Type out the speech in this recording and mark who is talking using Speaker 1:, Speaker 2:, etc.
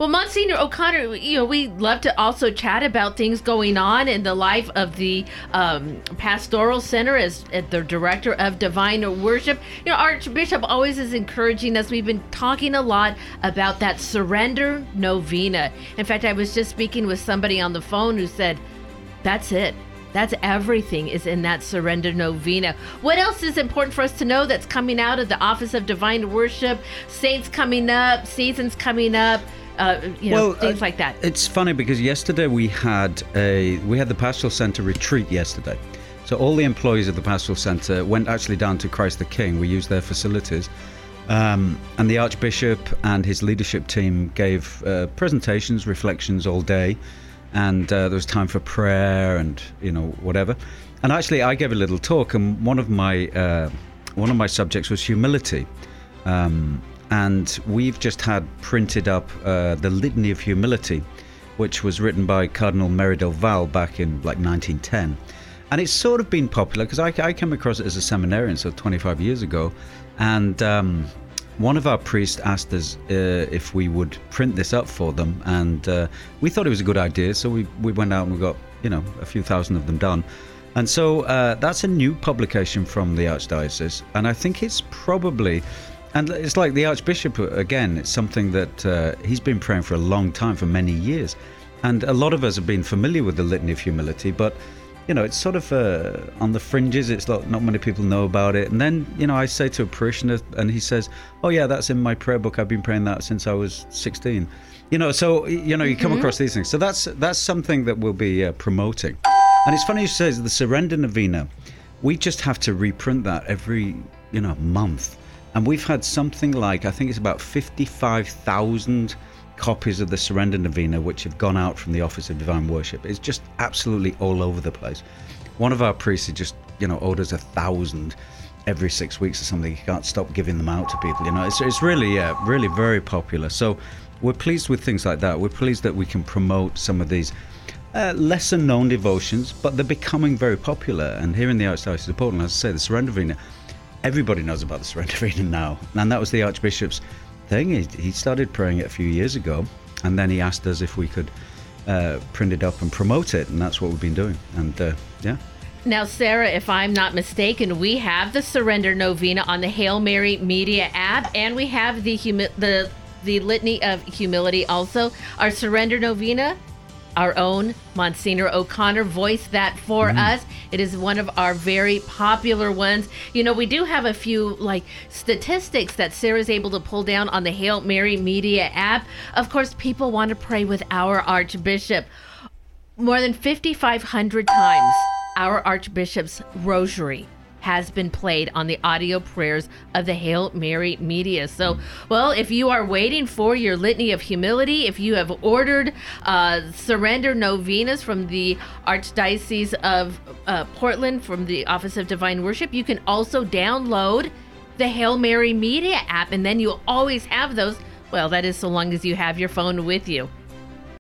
Speaker 1: Well, Monsignor O'Connor, you know, we love to also chat about things going on in the life of the um, Pastoral Center as, as the director of Divine Worship. You know, Archbishop always is encouraging us. We've been talking a lot about that surrender novena. In fact, I was just speaking with somebody on the phone who said, that's it. That's everything is in that surrender novena. What else is important for us to know that's coming out of the Office of Divine Worship? Saints coming up, seasons coming up uh, you know, well, things uh, like that.
Speaker 2: It's funny because yesterday we had a we had the pastoral center retreat yesterday. So all the employees of the pastoral center went actually down to Christ the King. We used their facilities. Um, and the Archbishop and his leadership team gave uh, presentations, reflections all day, and uh, there was time for prayer and you know whatever. And actually, I gave a little talk, and one of my uh, one of my subjects was humility. Um, and we've just had printed up uh, the Litany of Humility, which was written by Cardinal Merry del Val back in like 1910. And it's sort of been popular because I, I, came across it as a seminarian, so 25 years ago. And um, one of our priests asked us uh, if we would print this up for them. And uh, we thought it was a good idea. So we, we went out and we got, you know, a few thousand of them done. And so uh, that's a new publication from the Archdiocese. And I think it's probably and it's like the Archbishop, again, it's something that uh, he's been praying for a long time, for many years. And a lot of us have been familiar with the Litany of Humility, but, you know, it's sort of uh, on the fringes. It's not, not many people know about it. And then, you know, I say to a parishioner, and he says, Oh, yeah, that's in my prayer book. I've been praying that since I was 16. You know, so, you know, you come mm-hmm. across these things. So that's, that's something that we'll be uh, promoting. And it's funny you say the Surrender Novena. We just have to reprint that every, you know, month and we've had something like, I think it's about 55,000 copies of the Surrender Novena, which have gone out from the Office of Divine Worship. It's just absolutely all over the place. One of our priests just, you know, orders a thousand every six weeks or something. He can't stop giving them out to people. You know, it's, it's really, yeah, really very popular. So we're pleased with things like that. We're pleased that we can promote some of these uh, lesser known devotions, but they're becoming very popular. And here in the Archdiocese of Portland, as I say, the Surrender Novena everybody knows about the surrender reading now. And that was the Archbishop's thing. He, he started praying it a few years ago, and then he asked us if we could uh, print it up and promote it, and that's what we've been doing. And uh, yeah.
Speaker 1: Now, Sarah, if I'm not mistaken, we have the Surrender Novena on the Hail Mary Media app, and we have the humi- the the Litany of Humility also. Our Surrender Novena our own Monsignor O'Connor voiced that for mm. us. It is one of our very popular ones. You know, we do have a few like statistics that Sarah's able to pull down on the Hail Mary Media app. Of course, people want to pray with our Archbishop more than 5,500 times. Our Archbishop's rosary has been played on the audio prayers of the Hail Mary media. So, well, if you are waiting for your litany of humility, if you have ordered uh, surrender novenas from the Archdiocese of uh, Portland from the Office of Divine Worship, you can also download the Hail Mary Media app, and then you'll always have those. Well, that is so long as you have your phone with you.